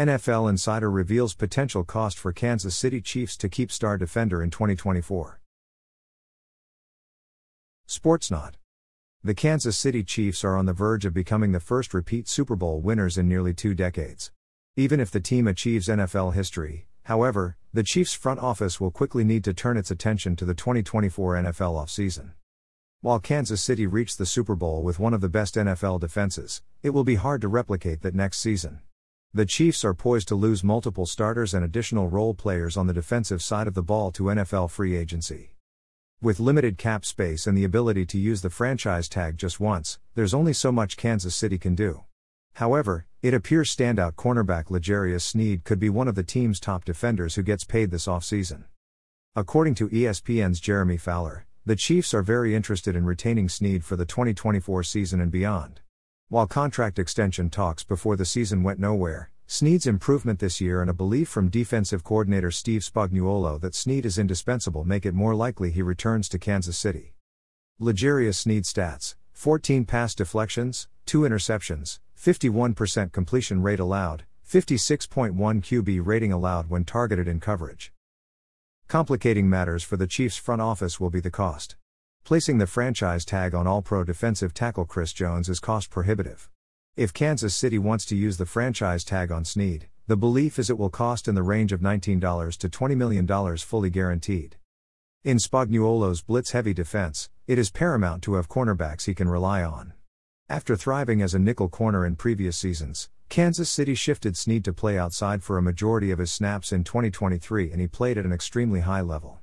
NFL Insider reveals potential cost for Kansas City Chiefs to keep star defender in 2024. Sportsnaut. The Kansas City Chiefs are on the verge of becoming the first repeat Super Bowl winners in nearly two decades. Even if the team achieves NFL history, however, the Chiefs' front office will quickly need to turn its attention to the 2024 NFL offseason. While Kansas City reached the Super Bowl with one of the best NFL defenses, it will be hard to replicate that next season. The Chiefs are poised to lose multiple starters and additional role players on the defensive side of the ball to NFL free agency. With limited cap space and the ability to use the franchise tag just once, there's only so much Kansas City can do. However, it appears standout cornerback L'Jarius Sneed could be one of the team's top defenders who gets paid this offseason. According to ESPN's Jeremy Fowler, the Chiefs are very interested in retaining Sneed for the 2024 season and beyond. While contract extension talks before the season went nowhere, Sneed's improvement this year and a belief from defensive coordinator Steve Spagnuolo that Sneed is indispensable make it more likely he returns to Kansas City. L'Jarius Sneed stats 14 pass deflections, 2 interceptions, 51% completion rate allowed, 56.1 QB rating allowed when targeted in coverage. Complicating matters for the Chiefs' front office will be the cost. Placing the franchise tag on All Pro defensive tackle Chris Jones is cost prohibitive. If Kansas City wants to use the franchise tag on Sneed, the belief is it will cost in the range of $19 to $20 million fully guaranteed. In Spagnuolo's blitz heavy defense, it is paramount to have cornerbacks he can rely on. After thriving as a nickel corner in previous seasons, Kansas City shifted Sneed to play outside for a majority of his snaps in 2023 and he played at an extremely high level.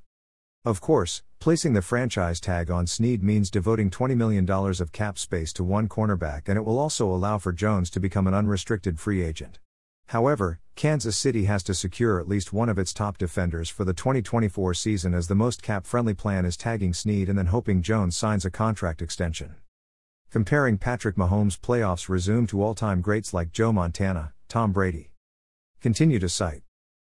Of course, placing the franchise tag on Sneed means devoting $20 million of cap space to one cornerback and it will also allow for Jones to become an unrestricted free agent. However, Kansas City has to secure at least one of its top defenders for the 2024 season as the most cap friendly plan is tagging Sneed and then hoping Jones signs a contract extension. Comparing Patrick Mahomes' playoffs resume to all time greats like Joe Montana, Tom Brady. Continue to cite.